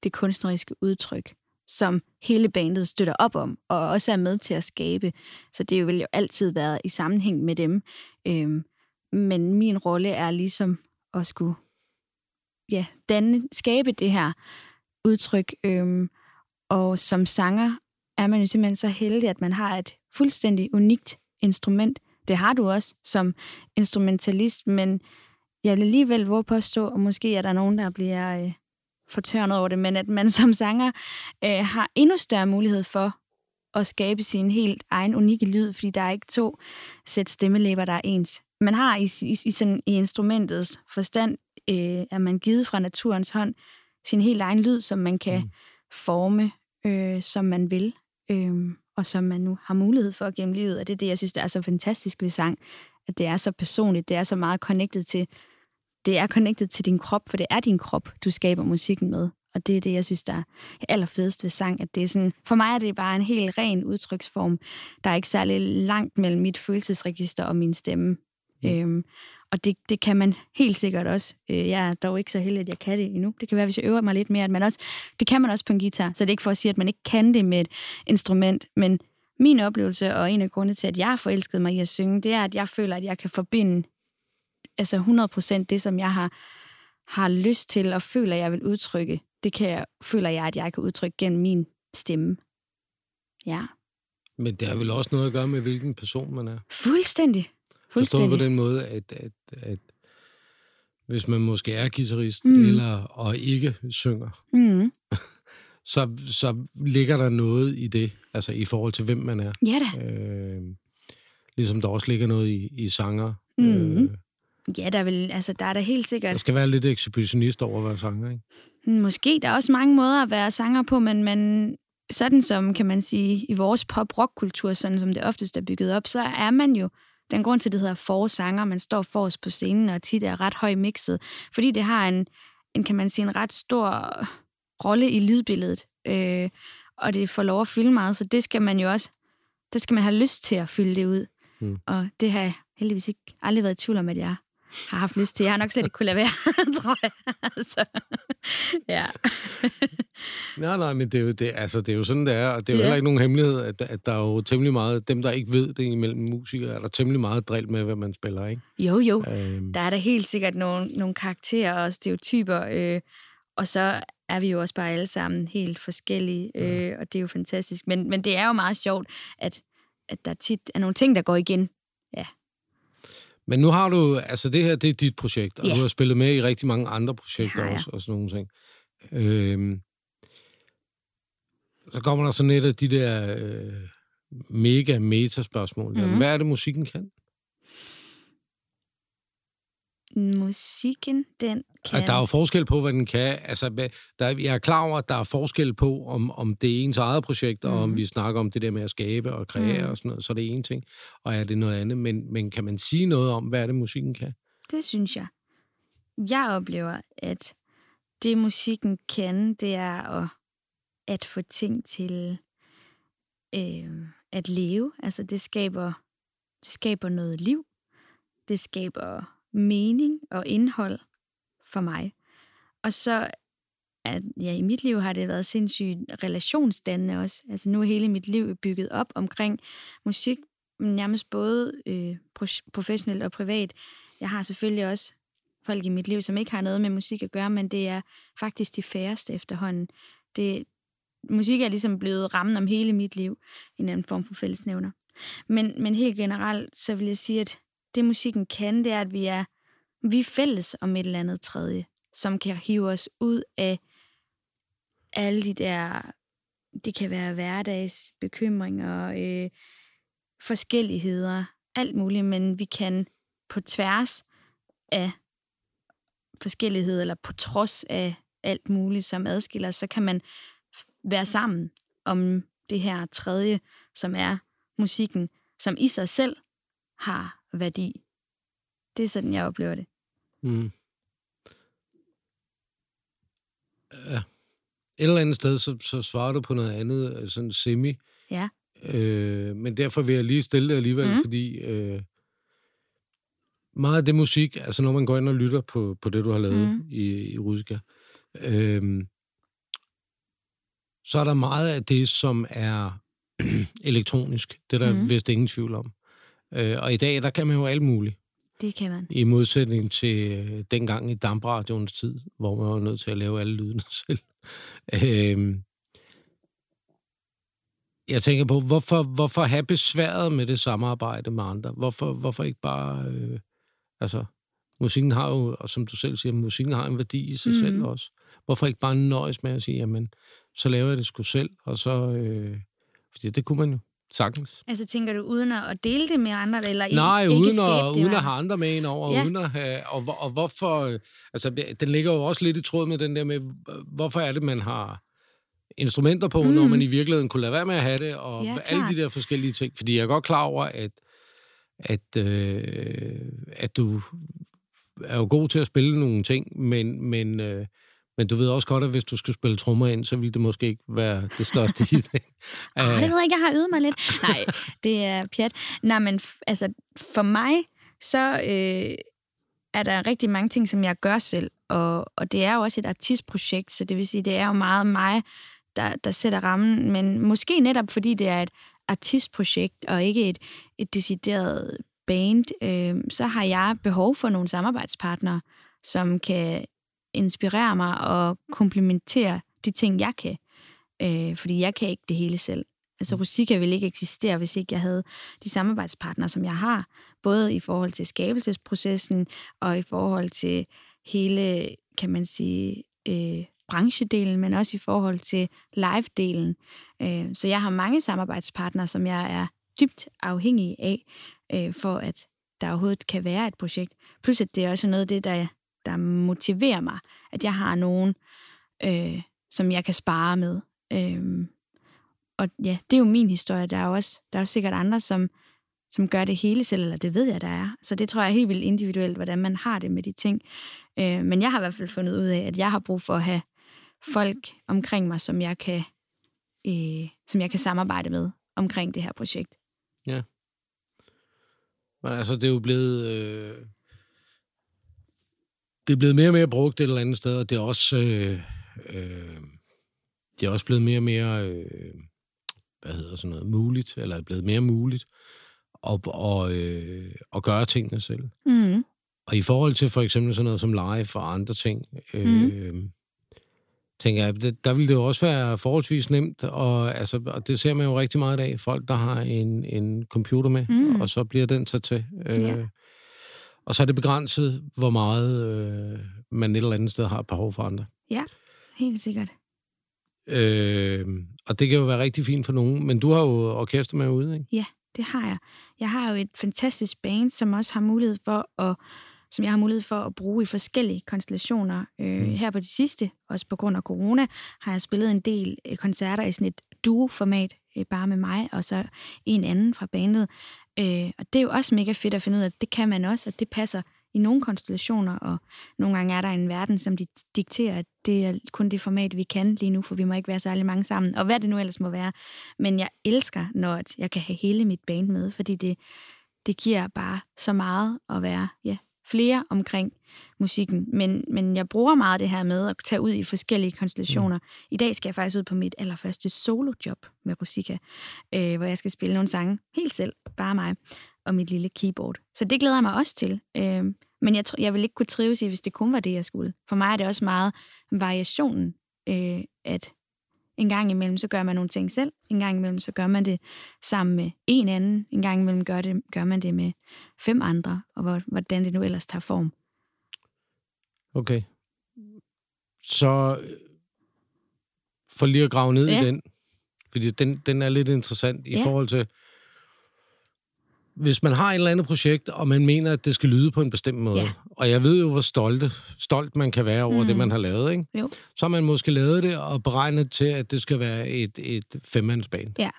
det kunstneriske udtryk, som hele bandet støtter op om, og også er med til at skabe. Så det vil jo altid være i sammenhæng med dem. Øhm, men min rolle er ligesom at skulle ja, danne, skabe det her udtryk. Øhm, og som sanger er man jo simpelthen så heldig, at man har et fuldstændig unikt instrument. Det har du også som instrumentalist, men jeg vil alligevel våge på at stå, og måske er der nogen, der bliver øh, fortørnet over det, men at man som sanger øh, har endnu større mulighed for at skabe sin helt egen unikke lyd, fordi der er ikke to sæt stemmelæber, der er ens. Man har i, i, i, sådan, i instrumentets forstand, øh, at man givet fra naturens hånd sin helt egen lyd, som man kan mm. forme, øh, som man vil, øh, og som man nu har mulighed for gennem livet. Og det er det, jeg synes, der er så fantastisk ved sang, at det er så personligt, det er så meget connected til det er connected til din krop, for det er din krop, du skaber musikken med. Og det er det, jeg synes, der er allerfedest ved sang, at det er sådan, for mig er det bare en helt ren udtryksform. Der er ikke særlig langt mellem mit følelsesregister og min stemme. Mm. Øhm, og det, det kan man helt sikkert også. Øh, jeg er dog ikke så heldig, at jeg kan det endnu. Det kan være, hvis jeg øver mig lidt mere, at man også, det kan man også på en guitar. Så det er ikke for at sige, at man ikke kan det med et instrument, men min oplevelse, og en af grundene til, at jeg har forelsket mig i at synge, det er, at jeg føler, at jeg kan forbinde altså 100% det, som jeg har, har lyst til og føler, jeg vil udtrykke, det kan jeg, føler jeg, at jeg kan udtrykke gennem min stemme. Ja. Men det har vel også noget at gøre med, hvilken person man er? Fuldstændig. Fuldstændig. Forstået på den måde, at, at, at hvis man måske er guitarist mm. eller og ikke synger, mm. så, så ligger der noget i det, altså i forhold til, hvem man er. Ja da. Øh, ligesom der også ligger noget i, i sanger. Mm. Øh, Ja, der, vil, altså, der er der helt sikkert... Der skal være lidt ekshibitionist over at være sanger, ikke? Måske. Der er også mange måder at være sanger på, men man, sådan som, kan man sige, i vores pop-rock-kultur, sådan som det oftest er bygget op, så er man jo den grund til, det hedder forsanger. Man står forrest på scenen, og tit er ret høj mixet, fordi det har en, en kan man sige, en ret stor rolle i lydbilledet, øh, og det får lov at fylde meget, så det skal man jo også, der skal man have lyst til at fylde det ud. Mm. Og det har jeg heldigvis ikke aldrig været i tvivl om, at jeg har haft lyst til. Jeg har nok slet ikke kunne lade være, tror jeg. altså, ja. nej, nej, men det er, jo, det, altså, det er jo sådan, det er, og det er jo ja. heller ikke nogen hemmelighed, at, at der er jo temmelig meget, dem der ikke ved det imellem musikere, er der temmelig meget drill med, hvad man spiller, ikke? Jo, jo. Øhm. Der er der helt sikkert nogle, nogle karakterer og stereotyper, øh, og så er vi jo også bare alle sammen helt forskellige, øh, ja. og det er jo fantastisk. Men, men det er jo meget sjovt, at, at der tit er nogle ting, der går igen. Ja, men nu har du, altså det her, det er dit projekt, og ja. du har spillet med i rigtig mange andre projekter også, og sådan nogle ting. Øhm, så kommer der sådan et af de der øh, mega meta-spørgsmål. Mm. Hvad er det, musikken kan? Musikken, den kan... At der er jo forskel på, hvad den kan. Altså, der, jeg er klar over, at der er forskel på, om, om det er ens eget projekt, mm. og om mhm. vi snakker om det der med at skabe og kreere mm. og sådan noget, så er det en ting, og er det noget andet. Men, men kan man sige noget om, hvad er det, musikken kan? Det synes jeg. Jeg oplever, at det musikken kan, det er at, at få ting til øh, at leve. Altså det skaber, det skaber noget liv. Det skaber mening og indhold for mig. Og så at ja, i mit liv har det været sindssygt relationsdannende også. Altså nu er hele mit liv bygget op omkring musik, nærmest både øh, professionelt og privat. Jeg har selvfølgelig også folk i mit liv, som ikke har noget med musik at gøre, men det er faktisk de færreste efterhånden. Det, musik er ligesom blevet rammen om hele mit liv i en anden form for fællesnævner. Men, men helt generelt, så vil jeg sige, at det musikken kan, det er, at vi er, vi er fælles om et eller andet tredje, som kan hive os ud af alle de der, det kan være hverdags bekymringer, øh, forskelligheder, alt muligt, men vi kan på tværs af forskellighed, eller på trods af alt muligt, som adskiller, så kan man være sammen om det her tredje, som er musikken, som i sig selv har værdi. Det er sådan, jeg oplever det. Mm. Ja. Et eller andet sted, så, så svarer du på noget andet, øh, sådan semi. Ja. Øh, men derfor vil jeg lige stille det alligevel, mm. fordi øh, meget af det musik, altså når man går ind og lytter på, på det, du har lavet mm. i, i Rusika, øh, så er der meget af det, som er elektronisk. Det er der mm. vist ingen tvivl om. Øh, og i dag, der kan man jo alt muligt. Det kan man. I modsætning til øh, dengang i dampradioens tid, hvor man var nødt til at lave alle lydene selv. øh, jeg tænker på, hvorfor, hvorfor have besværet med det samarbejde med andre? Hvorfor, hvorfor ikke bare... Øh, altså, musikken har jo, og som du selv siger, musikken har en værdi i sig mm. selv også. Hvorfor ikke bare nøjes med at sige, jamen, så laver jeg det sgu selv, og så... Øh, fordi det kunne man jo sagtens. Altså tænker du uden at dele det med andre, eller Nej, ikke, uden, ikke at, uden at have andre med ind over, ja. uden at have, og, og hvorfor, altså den ligger jo også lidt i tråd med den der med, hvorfor er det, man har instrumenter på, mm. når man i virkeligheden kunne lade være med at have det, og ja, alle de der forskellige ting. Fordi jeg er godt klar over, at, at, øh, at du er jo god til at spille nogle ting, men, men øh, men du ved også godt, at hvis du skal spille trommer ind, så vil det måske ikke være det største hit. Ej, det ved jeg ikke, jeg har øvet mig lidt. Nej, det er pjat. Nej, men altså, for mig, så øh, er der rigtig mange ting, som jeg gør selv. Og, og det er jo også et artistprojekt, så det vil sige, det er jo meget mig, der, der sætter rammen. Men måske netop, fordi det er et artistprojekt, og ikke et, et decideret band, øh, så har jeg behov for nogle samarbejdspartnere, som kan inspirere mig og komplementere de ting, jeg kan. Øh, fordi jeg kan ikke det hele selv. Altså Rusika ville ikke eksistere, hvis ikke jeg havde de samarbejdspartnere, som jeg har. Både i forhold til skabelsesprocessen og i forhold til hele, kan man sige, øh, branchedelen, men også i forhold til live-delen. Øh, så jeg har mange samarbejdspartnere, som jeg er dybt afhængig af, øh, for at der overhovedet kan være et projekt. Plus at det er også noget af det, der der motiverer mig, at jeg har nogen, øh, som jeg kan spare med. Øh, og ja, det er jo min historie. Der er jo også, der er også sikkert andre, som, som gør det hele selv, eller det ved jeg, der er. Så det tror jeg er helt vildt individuelt, hvordan man har det med de ting. Øh, men jeg har i hvert fald fundet ud af, at jeg har brug for at have folk omkring mig, som jeg kan, øh, som jeg kan samarbejde med omkring det her projekt. Ja. Men altså, det er jo blevet... Øh det er blevet mere og mere brugt et eller andet sted, og det er også, øh, øh, det er også blevet mere og mere, øh, hvad hedder sådan noget, muligt, eller er blevet mere muligt at, og, øh, at gøre tingene selv. Mm. Og i forhold til for eksempel sådan noget som live og andre ting, øh, mm. tænker jeg, det, der vil det jo også være forholdsvis nemt, og, altså, og det ser man jo rigtig meget af, folk der har en, en computer med, mm. og så bliver den så til. Øh, yeah. Og så er det begrænset, hvor meget øh, man et eller andet sted har behov for andre. Ja, helt sikkert. Øh, og det kan jo være rigtig fint for nogen, men du har jo orkester med ude, ikke? Ja, det har jeg. Jeg har jo et fantastisk band, som også har mulighed for at som jeg har mulighed for at bruge i forskellige konstellationer. Øh, mm. Her på det sidste, også på grund af corona, har jeg spillet en del øh, koncerter i sådan et duo-format, øh, bare med mig og så en anden fra bandet. Øh, og det er jo også mega fedt at finde ud af, at det kan man også, og det passer i nogle konstellationer, og nogle gange er der en verden, som de dikterer, at det er kun det format, vi kan lige nu, for vi må ikke være særlig mange sammen, og hvad det nu ellers må være. Men jeg elsker, når jeg kan have hele mit band med, fordi det, det giver bare så meget at være ja, flere omkring musikken. Men, men jeg bruger meget det her med at tage ud i forskellige konstellationer. Mm. I dag skal jeg faktisk ud på mit allerførste solojob med Rusika, øh, hvor jeg skal spille nogle sange helt selv, bare mig og mit lille keyboard. Så det glæder jeg mig også til. Øh, men jeg, jeg vil ikke kunne trives i, hvis det kun var det, jeg skulle. For mig er det også meget variationen, øh, at en gang imellem, så gør man nogle ting selv. En gang imellem, så gør man det sammen med en anden. En gang imellem gør, det, gør man det med fem andre, og hvordan det nu ellers tager form. Okay. Så for lige at grave ned ja. i den, fordi den, den er lidt interessant i ja. forhold til, hvis man har et eller andet projekt, og man mener, at det skal lyde på en bestemt måde, ja. og jeg ved jo, hvor stolte, stolt man kan være over mm. det, man har lavet, ikke? Jo. så har man måske lavet det og beregnet til, at det skal være et, et femmandsband. Ja.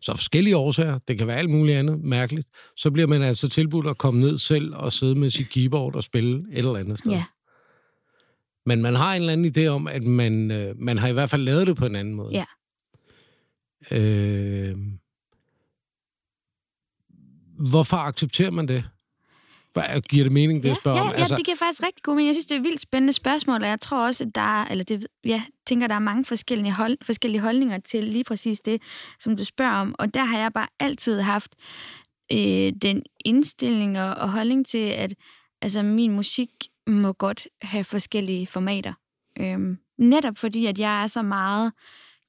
Så forskellige årsager, det kan være alt muligt andet mærkeligt, så bliver man altså tilbudt at komme ned selv og sidde med sit keyboard og spille et eller andet sted. Ja. Men man har en eller anden idé om, at man, øh, man har i hvert fald lavet det på en anden måde. Ja. Øh, Hvorfor accepterer man det? Hvad, giver det mening, det ja, spørger ja, om? Ja, altså... det giver faktisk rigtig god mening. Jeg synes, det er et vildt spændende spørgsmål, og jeg tror også, at der er, eller det, ja, tænker, der er mange forskellige, hold, forskellige holdninger til lige præcis det, som du spørger om. Og der har jeg bare altid haft øh, den indstilling og, og holdning til, at altså, min musik må godt have forskellige formater. Øhm, netop fordi, at jeg er så meget,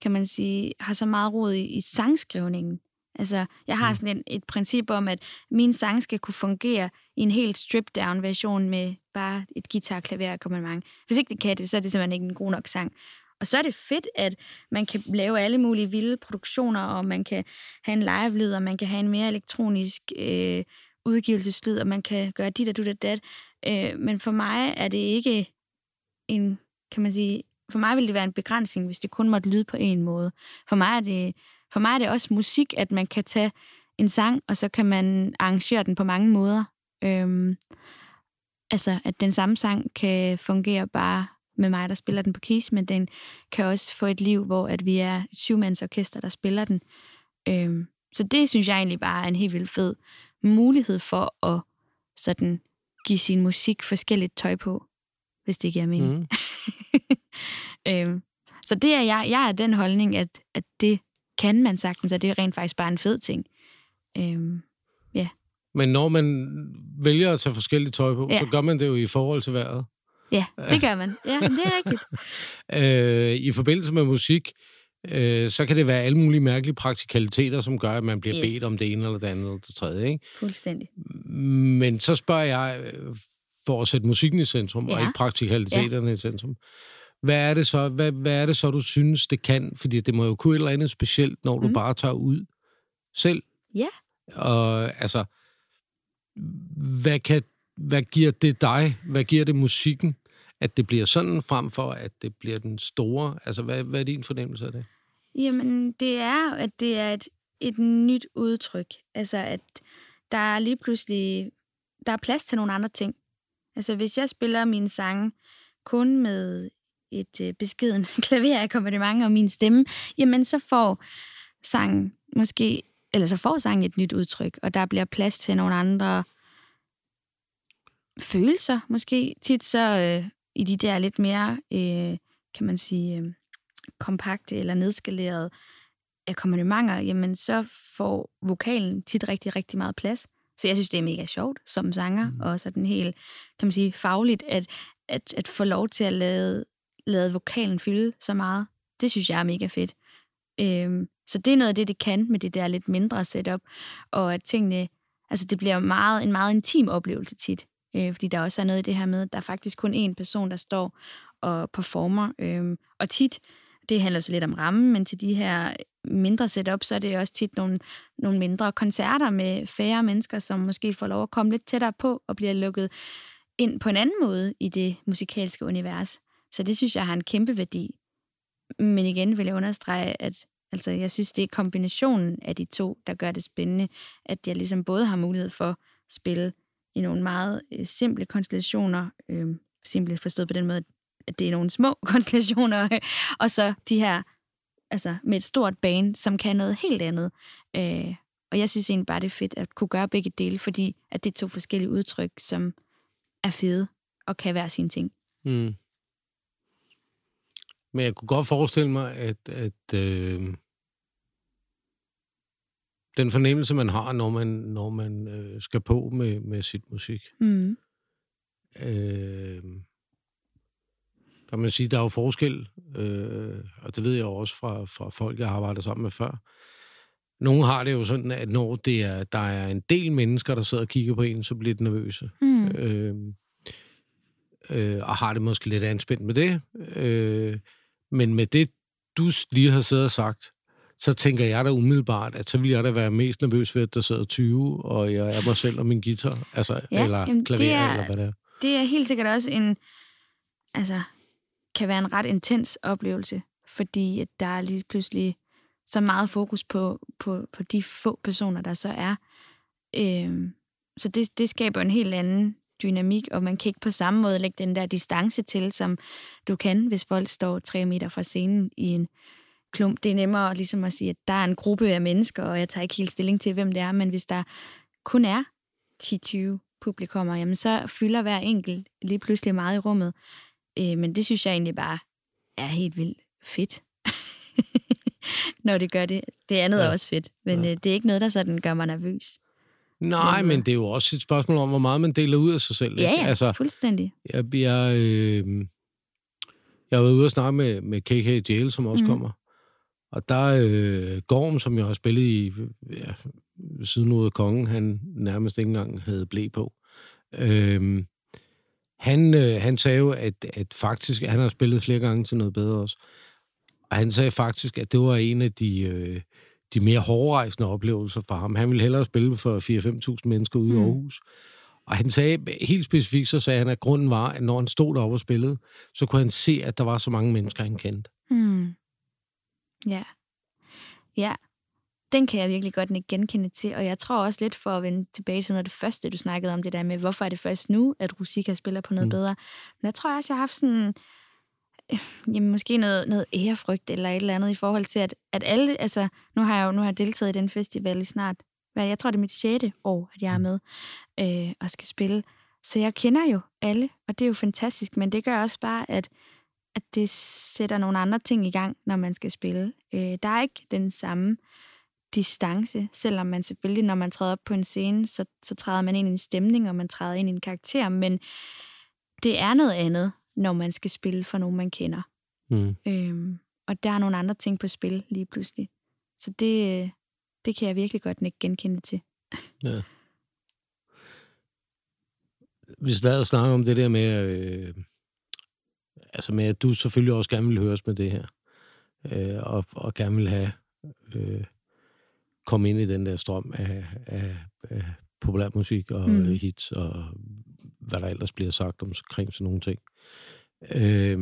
kan man sige, har så meget rod i, i sangskrivningen. Altså, jeg har mm. sådan et, et princip om, at min sang skal kunne fungere i en helt stripped-down version med bare et guitar, klaver og komponent. Hvis ikke det kan det, så er det simpelthen ikke en god nok sang. Og så er det fedt, at man kan lave alle mulige vilde produktioner, og man kan have en live-lyd, og man kan have en mere elektronisk øh, udgivelseslyd, og man kan gøre dit og dut og dat. Øh, men for mig er det ikke en, kan man sige, for mig vil det være en begrænsning, hvis det kun måtte lyde på en måde. For mig er det for mig er det også musik, at man kan tage en sang, og så kan man arrangere den på mange måder. Øhm, altså, at den samme sang kan fungere bare med mig, der spiller den på keys, men den kan også få et liv, hvor at vi er et syvmandsorkester, der spiller den. Øhm, så det synes jeg egentlig bare er en helt vildt fed mulighed for at sådan give sin musik forskelligt tøj på, hvis det giver mening. Mm. øhm, så det er jeg, jeg er den holdning, at, at det kan man sagtens, og det er rent faktisk bare en fed ting. Øhm, ja. Men når man vælger at tage forskellige tøj på, ja. så gør man det jo i forhold til vejret. Ja, det gør man. Ja, det er rigtigt. øh, I forbindelse med musik, øh, så kan det være alle mulige mærkelige praktikaliteter, som gør, at man bliver yes. bedt om det ene eller det andet eller det tredje. Ikke? Fuldstændig. Men så spørger jeg, for at sætte musikken i centrum, ja. og ikke praktikaliteterne ja. i centrum. Hvad er det så, hvad, hvad er det så, du synes, det kan? Fordi det må jo kunne et eller andet specielt, når du mm. bare tager ud selv. Ja. Og altså, hvad, kan, hvad giver det dig? Hvad giver det musikken? At det bliver sådan frem for, at det bliver den store? Altså, hvad, hvad er din fornemmelse af det? Jamen, det er at det er et, et nyt udtryk. Altså, at der er lige pludselig, der er plads til nogle andre ting. Altså, hvis jeg spiller min sange kun med et øh, beskeden klaverakkompagnement og min stemme, jamen så får sangen måske, eller så får sangen et nyt udtryk, og der bliver plads til nogle andre følelser, måske. Tit så øh, i de der lidt mere, øh, kan man sige, øh, kompakte eller nedskalerede akkompagnementer, jamen så får vokalen tit rigtig, rigtig meget plads. Så jeg synes, det er mega sjovt som sanger, mm. og sådan helt, kan man sige, fagligt, at, at, at få lov til at lade lavet vokalen fylde så meget. Det synes jeg er mega fedt. Øhm, så det er noget af det, det kan med det der lidt mindre setup, og at tingene, altså det bliver meget, en meget intim oplevelse tit, øh, fordi der også er noget i det her med, at der er faktisk kun én person, der står og performer, øhm, og tit, det handler så lidt om rammen, men til de her mindre setup, så er det også tit nogle, nogle mindre koncerter med færre mennesker, som måske får lov at komme lidt tættere på og bliver lukket ind på en anden måde i det musikalske univers. Så det synes jeg har en kæmpe værdi. Men igen vil jeg understrege, at altså, jeg synes, det er kombinationen af de to, der gør det spændende, at jeg ligesom både har mulighed for at spille i nogle meget øh, simple konstellationer, øh, simpelt forstået på den måde, at det er nogle små konstellationer, og så de her, altså med et stort bane, som kan noget helt andet. Øh, og jeg synes egentlig bare, det er fedt at kunne gøre begge dele, fordi at det er to forskellige udtryk, som er fede og kan være sine ting. Mm. Men jeg kunne godt forestille mig, at, at øh, den fornemmelse, man har, når man, når man øh, skal på med, med sit musik, Mm. øh, der man sige, der er jo forskel, øh, og det ved jeg også fra, fra folk, jeg har arbejdet sammen med før. Nogle har det jo sådan, at når det er, der er en del mennesker, der sidder og kigger på en, så bliver de nervøse. Mm. Øh, øh, og har det måske lidt anspændt med det. Øh, men med det, du lige har siddet og sagt, så tænker jeg da umiddelbart, at så vil jeg da være mest nervøs ved, at der sidder 20, og jeg er mig selv og min guitar, altså, Ja, eller jamen, det klaver, er- eller hvad det er. Det er helt sikkert også en, altså, kan være en ret intens oplevelse, fordi at der er lige pludselig så meget fokus på, på, på de få personer, der så er. Øhm, så det, det skaber en helt anden dynamik, og man kan ikke på samme måde lægge den der distance til, som du kan, hvis folk står tre meter fra scenen i en klump. Det er nemmere ligesom at sige, at der er en gruppe af mennesker, og jeg tager ikke helt stilling til, hvem det er, men hvis der kun er 10-20 publikummer, jamen så fylder hver enkelt lige pludselig meget i rummet. Øh, men det synes jeg egentlig bare er helt vildt fedt. Når det gør det. Det andet ja. er også fedt, men Ja. øh, det er ikke noget, der sådan gør mig nervøs. Nej, Men, det er jo også et spørgsmål om, hvor meget man deler ud af sig selv. Ja, ikke? ja, Altså, fuldstændig. jeg, jeg, øh, jeg har været ude og snakke med, med KK Jail, som også mm. kommer. Og der er øh, Gorm, som jeg har spillet i ja, siden ud af kongen, han nærmest ikke engang havde blæ på. Øh, han, øh, han sagde jo, at, at faktisk, han har spillet flere gange til noget bedre også. Og han sagde faktisk, at det var en af de, øh, de mere hårdrejsende oplevelser for ham. Han ville hellere spille for 4-5.000 mennesker ude mm. i Mm. Aarhus. Og han sagde, helt specifikt, så sagde han, at grunden var, at når han stod deroppe og spillede, så kunne han se, at der var så mange mennesker, han kendte. Hmm. Ja. Ja. Den kan jeg virkelig godt genkende til, og jeg tror også lidt for at vende tilbage til noget af det første, du snakkede om, det der med, hvorfor er det først nu, at Rusika spiller på noget Mm. mm. bedre. Men jeg tror også, jeg har haft sådan, jamen måske noget, noget ærefrygt eller et eller andet i forhold til, at, at alle, altså nu har jeg jo nu har jeg deltaget i den festival i snart, hvad, jeg tror det er mit sjette år, at jeg er med øh, og skal spille. Så jeg kender jo alle, og det er jo fantastisk, men det gør også bare, at at det sætter nogle andre ting i gang, når man skal spille. Øh, der er ikke den samme distance, selvom man selvfølgelig, når man træder op på en scene, så, så træder man ind i en stemning, og man træder ind i en karakter, men det er noget andet, når man skal spille for nogen, man kender. Mm. Øhm, og der er nogle andre ting på spil lige pludselig. Så det, øh, det kan jeg virkelig godt ikke genkende til. Ja. Vi stadig snakker om det der med, øh, altså med, at du selvfølgelig også gerne vil høres med det her, øh, og, og gerne vil have øh, komme ind i den der strøm af, af, af populærmusik og mm. hits, og hvad der ellers bliver sagt omkring sådan nogle ting. Øh,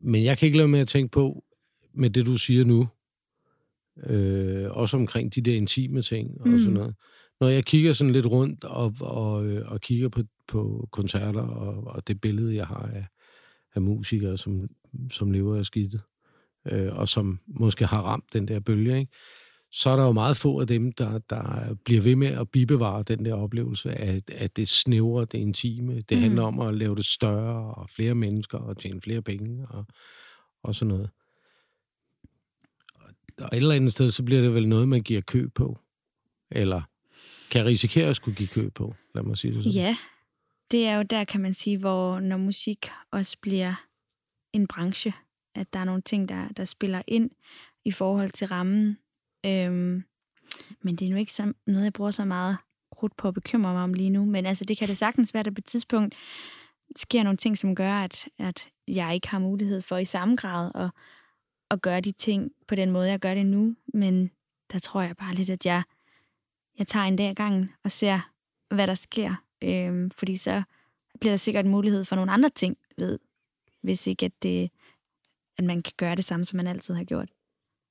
men jeg kan ikke lade med at tænke på, med det du siger nu, øh, også omkring de der intime ting og Mm. sådan noget. Når jeg kigger sådan lidt rundt og, og, øh, og kigger på, på koncerter og, og det billede, jeg har af, af musikere, som, som lever af skidtet, øh, og som måske har ramt den der bølge, ikke? Så er der jo meget få af dem, der, der bliver ved med at bibevare den der oplevelse af, at det snævre, det intime. Det Mm. handler om at lave det større og flere mennesker og tjene flere penge og, og sådan noget. Og et eller andet sted, så bliver det vel noget, man giver kø på. Eller kan risikere at skulle give kø på, lad mig sige det sådan. Ja, det er jo der, kan man sige, hvor når musik også bliver en branche, at der er nogle ting, der, der spiller ind i forhold til rammen. Øhm, men det er nu ikke så, noget, jeg bruger så meget krudt på at bekymre mig om lige nu. Men altså, det kan det sagtens være, at der på et tidspunkt sker nogle ting, som gør, at, at jeg ikke har mulighed for i samme grad at, at gøre de ting på den måde, jeg gør det nu, men der tror jeg bare lidt, at jeg, jeg tager en dag ad gangen og ser, hvad der sker. Øhm, fordi så bliver der sikkert mulighed for nogle andre ting, ved, hvis ikke at, det, at man kan gøre det samme, som man altid har gjort.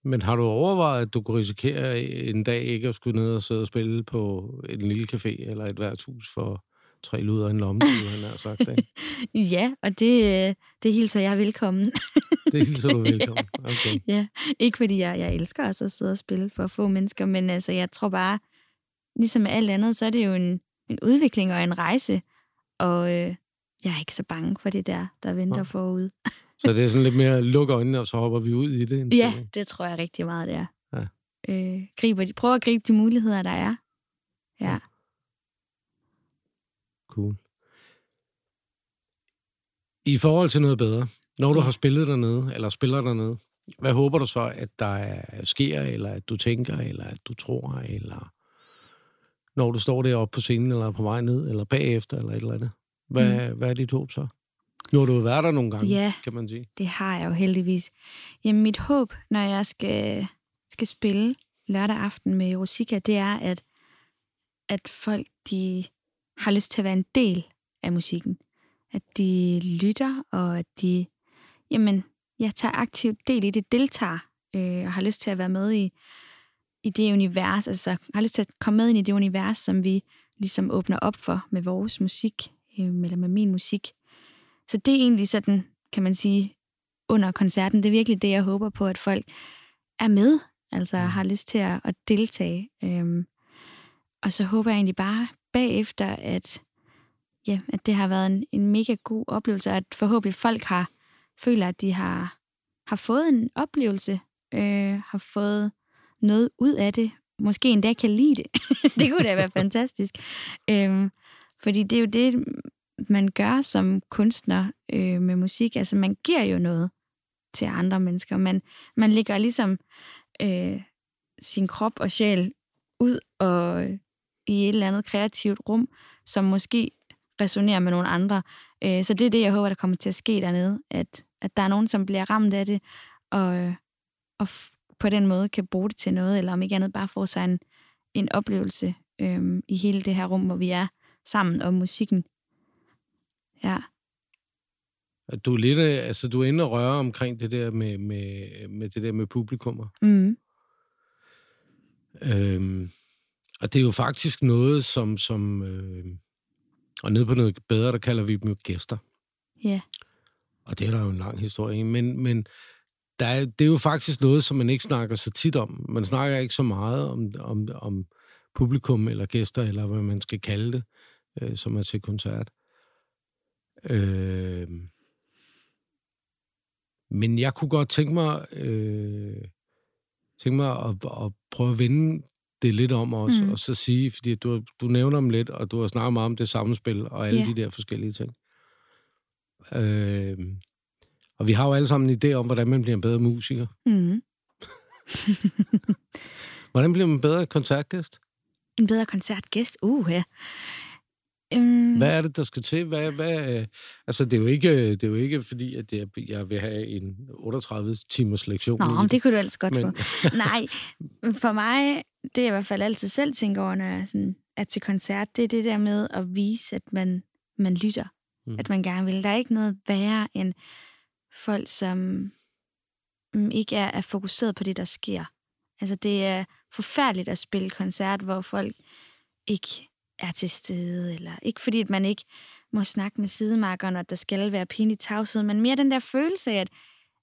Men har du overvejet, at du kunne risikere en dag ikke at skulle ned og sidde og spille på en lille café eller et værtshus for tre luder og en lomme, han har sagt det? ja, og det, det hilser jeg velkommen. det hilser du velkommen, okay. Ja, ikke fordi jeg, jeg elsker også at sidde og spille for få mennesker, men altså, jeg tror bare, ligesom med alt andet, så er det jo en, en udvikling og en rejse, og øh, jeg er ikke så bange for det der, der venter ja. forude. så det er sådan lidt mere lukke øjnene, og så hopper vi ud i det? Ja, det tror jeg rigtig meget, det er. Ja. Øh, griber de, prøver at gribe de muligheder, der er. Ja. ja. Cool. I forhold til noget bedre, når du har spillet dernede, eller spiller dernede, hvad håber du så, at der sker, eller at du tænker, eller at du tror, eller når du står deroppe på scenen, eller på vej ned, eller bagefter, eller et eller andet? Hvad, mm. hvad er dit håb så? Nu har du været der nogle gange, ja, kan man sige. det har jeg jo heldigvis. Jamen, mit håb, når jeg skal, skal spille lørdag aften med Rosika, det er, at, at folk, de har lyst til at være en del af musikken. At de lytter, og at de jamen, jeg tager aktivt del i det, deltager, øh, og har lyst til at være med i, i det univers, altså har lyst til at komme med ind i det univers, som vi ligesom åbner op for med vores musik, eller med min musik. Så det er egentlig sådan, kan man sige, under koncerten. Det er virkelig det, jeg håber på, at folk er med, altså mm. har lyst til at, at deltage. Øhm, og så håber jeg egentlig bare bagefter, at, ja, at det har været en, en mega god oplevelse, at forhåbentlig folk har føler, at de har, har fået en oplevelse, øh, har fået noget ud af det, måske endda kan lide det. det kunne da være fantastisk. Øh, fordi det er jo det, man gør som kunstner øh, med musik. Altså, man giver jo noget til andre mennesker. Man, man lægger ligesom øh, sin krop og sjæl ud og i et eller andet kreativt rum, som måske resonerer med nogle andre. Øh, så det er det, jeg håber, der kommer til at ske dernede, at, at der er nogen, som bliver ramt af det, og, og på den måde kan bruge det til noget, eller om ikke andet bare få sig en, en oplevelse øh, i hele det her rum, hvor vi er sammen om musikken. Ja. Du er lidt, altså du er inde og røre omkring det der med, med, med det der med publikummer. Mm. Øhm, og det er jo faktisk noget, som, som øh, og nede på noget bedre, der kalder vi dem jo gæster. Ja. Yeah. Og det er der jo en lang historie men, men der er, det er jo faktisk noget, som man ikke snakker så tit om. Man snakker ikke så meget om, om, om publikum eller gæster, eller hvad man skal kalde det, øh, som er til koncert. Øh, men jeg kunne godt tænke mig, øh, tænke mig at, at prøve at vende det lidt om os, mm. og så sige, fordi du, du nævner dem lidt, og du har snakket meget om det samspil og alle yeah. de der forskellige ting. Øh, og vi har jo alle sammen en idé om, hvordan man bliver en bedre musiker. Mm. hvordan bliver man en bedre koncertgæst? En bedre koncertgæst? Uh, ja. Um... Hvad er det, der skal til? Hvad, hvad, altså, det er, jo ikke, det er jo ikke fordi, at det, jeg vil have en 38-timers lektion. Nå, men det kunne du ellers godt men... få. Nej, for mig, det er i hvert fald altid selv tænker over, når jeg sådan, er til koncert, det er det der med at vise, at man, man lytter mm. at man gerne vil. Der er ikke noget værre end folk, som mm, ikke er, er fokuseret på det, der sker. Altså, det er forfærdeligt at spille koncert, hvor folk ikke er til stede, eller ikke fordi, at man ikke må snakke med sidemarkeren, og der skal være pinlig tavshed, men mere den der følelse af, at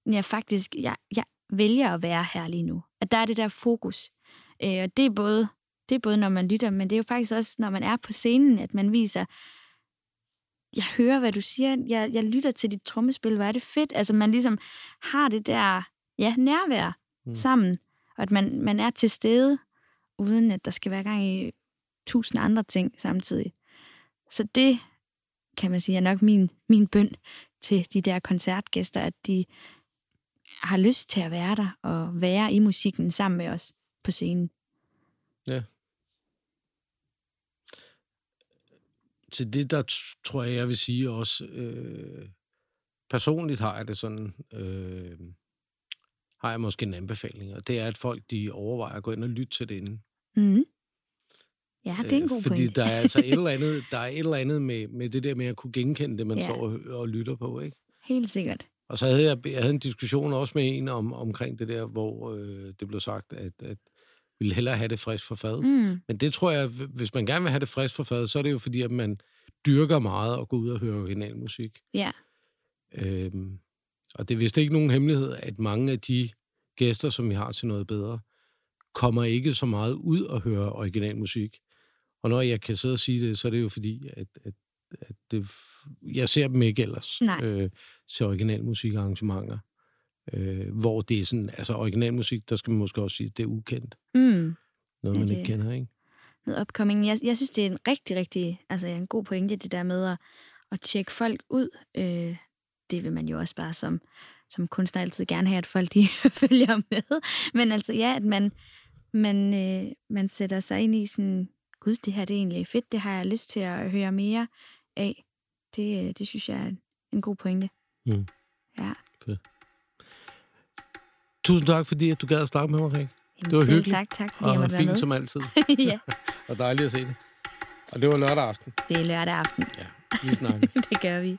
jeg faktisk, jeg, jeg vælger at være her lige nu. At der er det der fokus. Øh, og det er både det er både, når man lytter, men det er jo faktisk også, når man er på scenen, at man viser, jeg hører, hvad du siger, jeg, jeg lytter til dit trommespil, hvor er det fedt. Altså, man ligesom har det der, ja, nærvær mm. sammen, og at man, man er til stede, uden at der skal være gang i tusind andre ting samtidig. Så det, kan man sige, er nok min, min bøn til de der koncertgæster, at de har lyst til at være der og være i musikken sammen med os på scenen. Ja, til det, der tror jeg, jeg vil sige også, øh, personligt har jeg det sådan, øh, har jeg måske en anbefaling, og det er, at folk de overvejer at gå ind og lytte til det inden. Mm. Ja, det er en Øh, god Fordi pointe. der er altså et eller andet, der er et eller andet med, med det der med at kunne genkende det, man Ja. står og, og lytter på, ikke? Helt sikkert. Og så havde jeg, jeg havde en diskussion også med en om, omkring det der, hvor øh, det blev sagt, at, at vi ville hellere have det frisk for fad. Mm. Men det tror jeg, hvis man gerne vil have det frisk for fad, så er det jo fordi, at man dyrker meget og går ud og hører originalmusik. Ja. Øhm, og det er vist ikke nogen hemmelighed, at mange af de gæster, som vi har til noget bedre, kommer ikke så meget ud og hører originalmusik. Og når jeg kan sidde og sige det, så er det jo fordi, at, at, at det, jeg ser dem ikke ellers Nej. øh, til originalmusikarrangementer. Øh, hvor det er sådan, altså originalmusik, der skal man måske også sige, det er ukendt. Mm. Noget, Ja, man det- ikke kender, ikke? Noget upcoming. Jeg, jeg synes, det er en rigtig, rigtig, altså en god pointe, det der med at, at tjekke folk ud. Øh, det vil man jo også bare som, som kunstner altid gerne have, at folk de følger med. Men altså ja, at man, man, øh, man sætter sig ind i sådan, gud, det her det er egentlig fedt, det har jeg lyst til at høre mere af. Det, øh, det synes jeg er en god pointe. Mm. Ja. Tusind tak, fordi at du gad at snakke med mig, Rik. Jamen, Det var hyggeligt. tak, tak fordi jeg Og måtte være med. fint som altid. ja, Og dejligt at se det. Og det var lørdag aften. det er lørdag aften. Ja, vi snakker. det gør vi.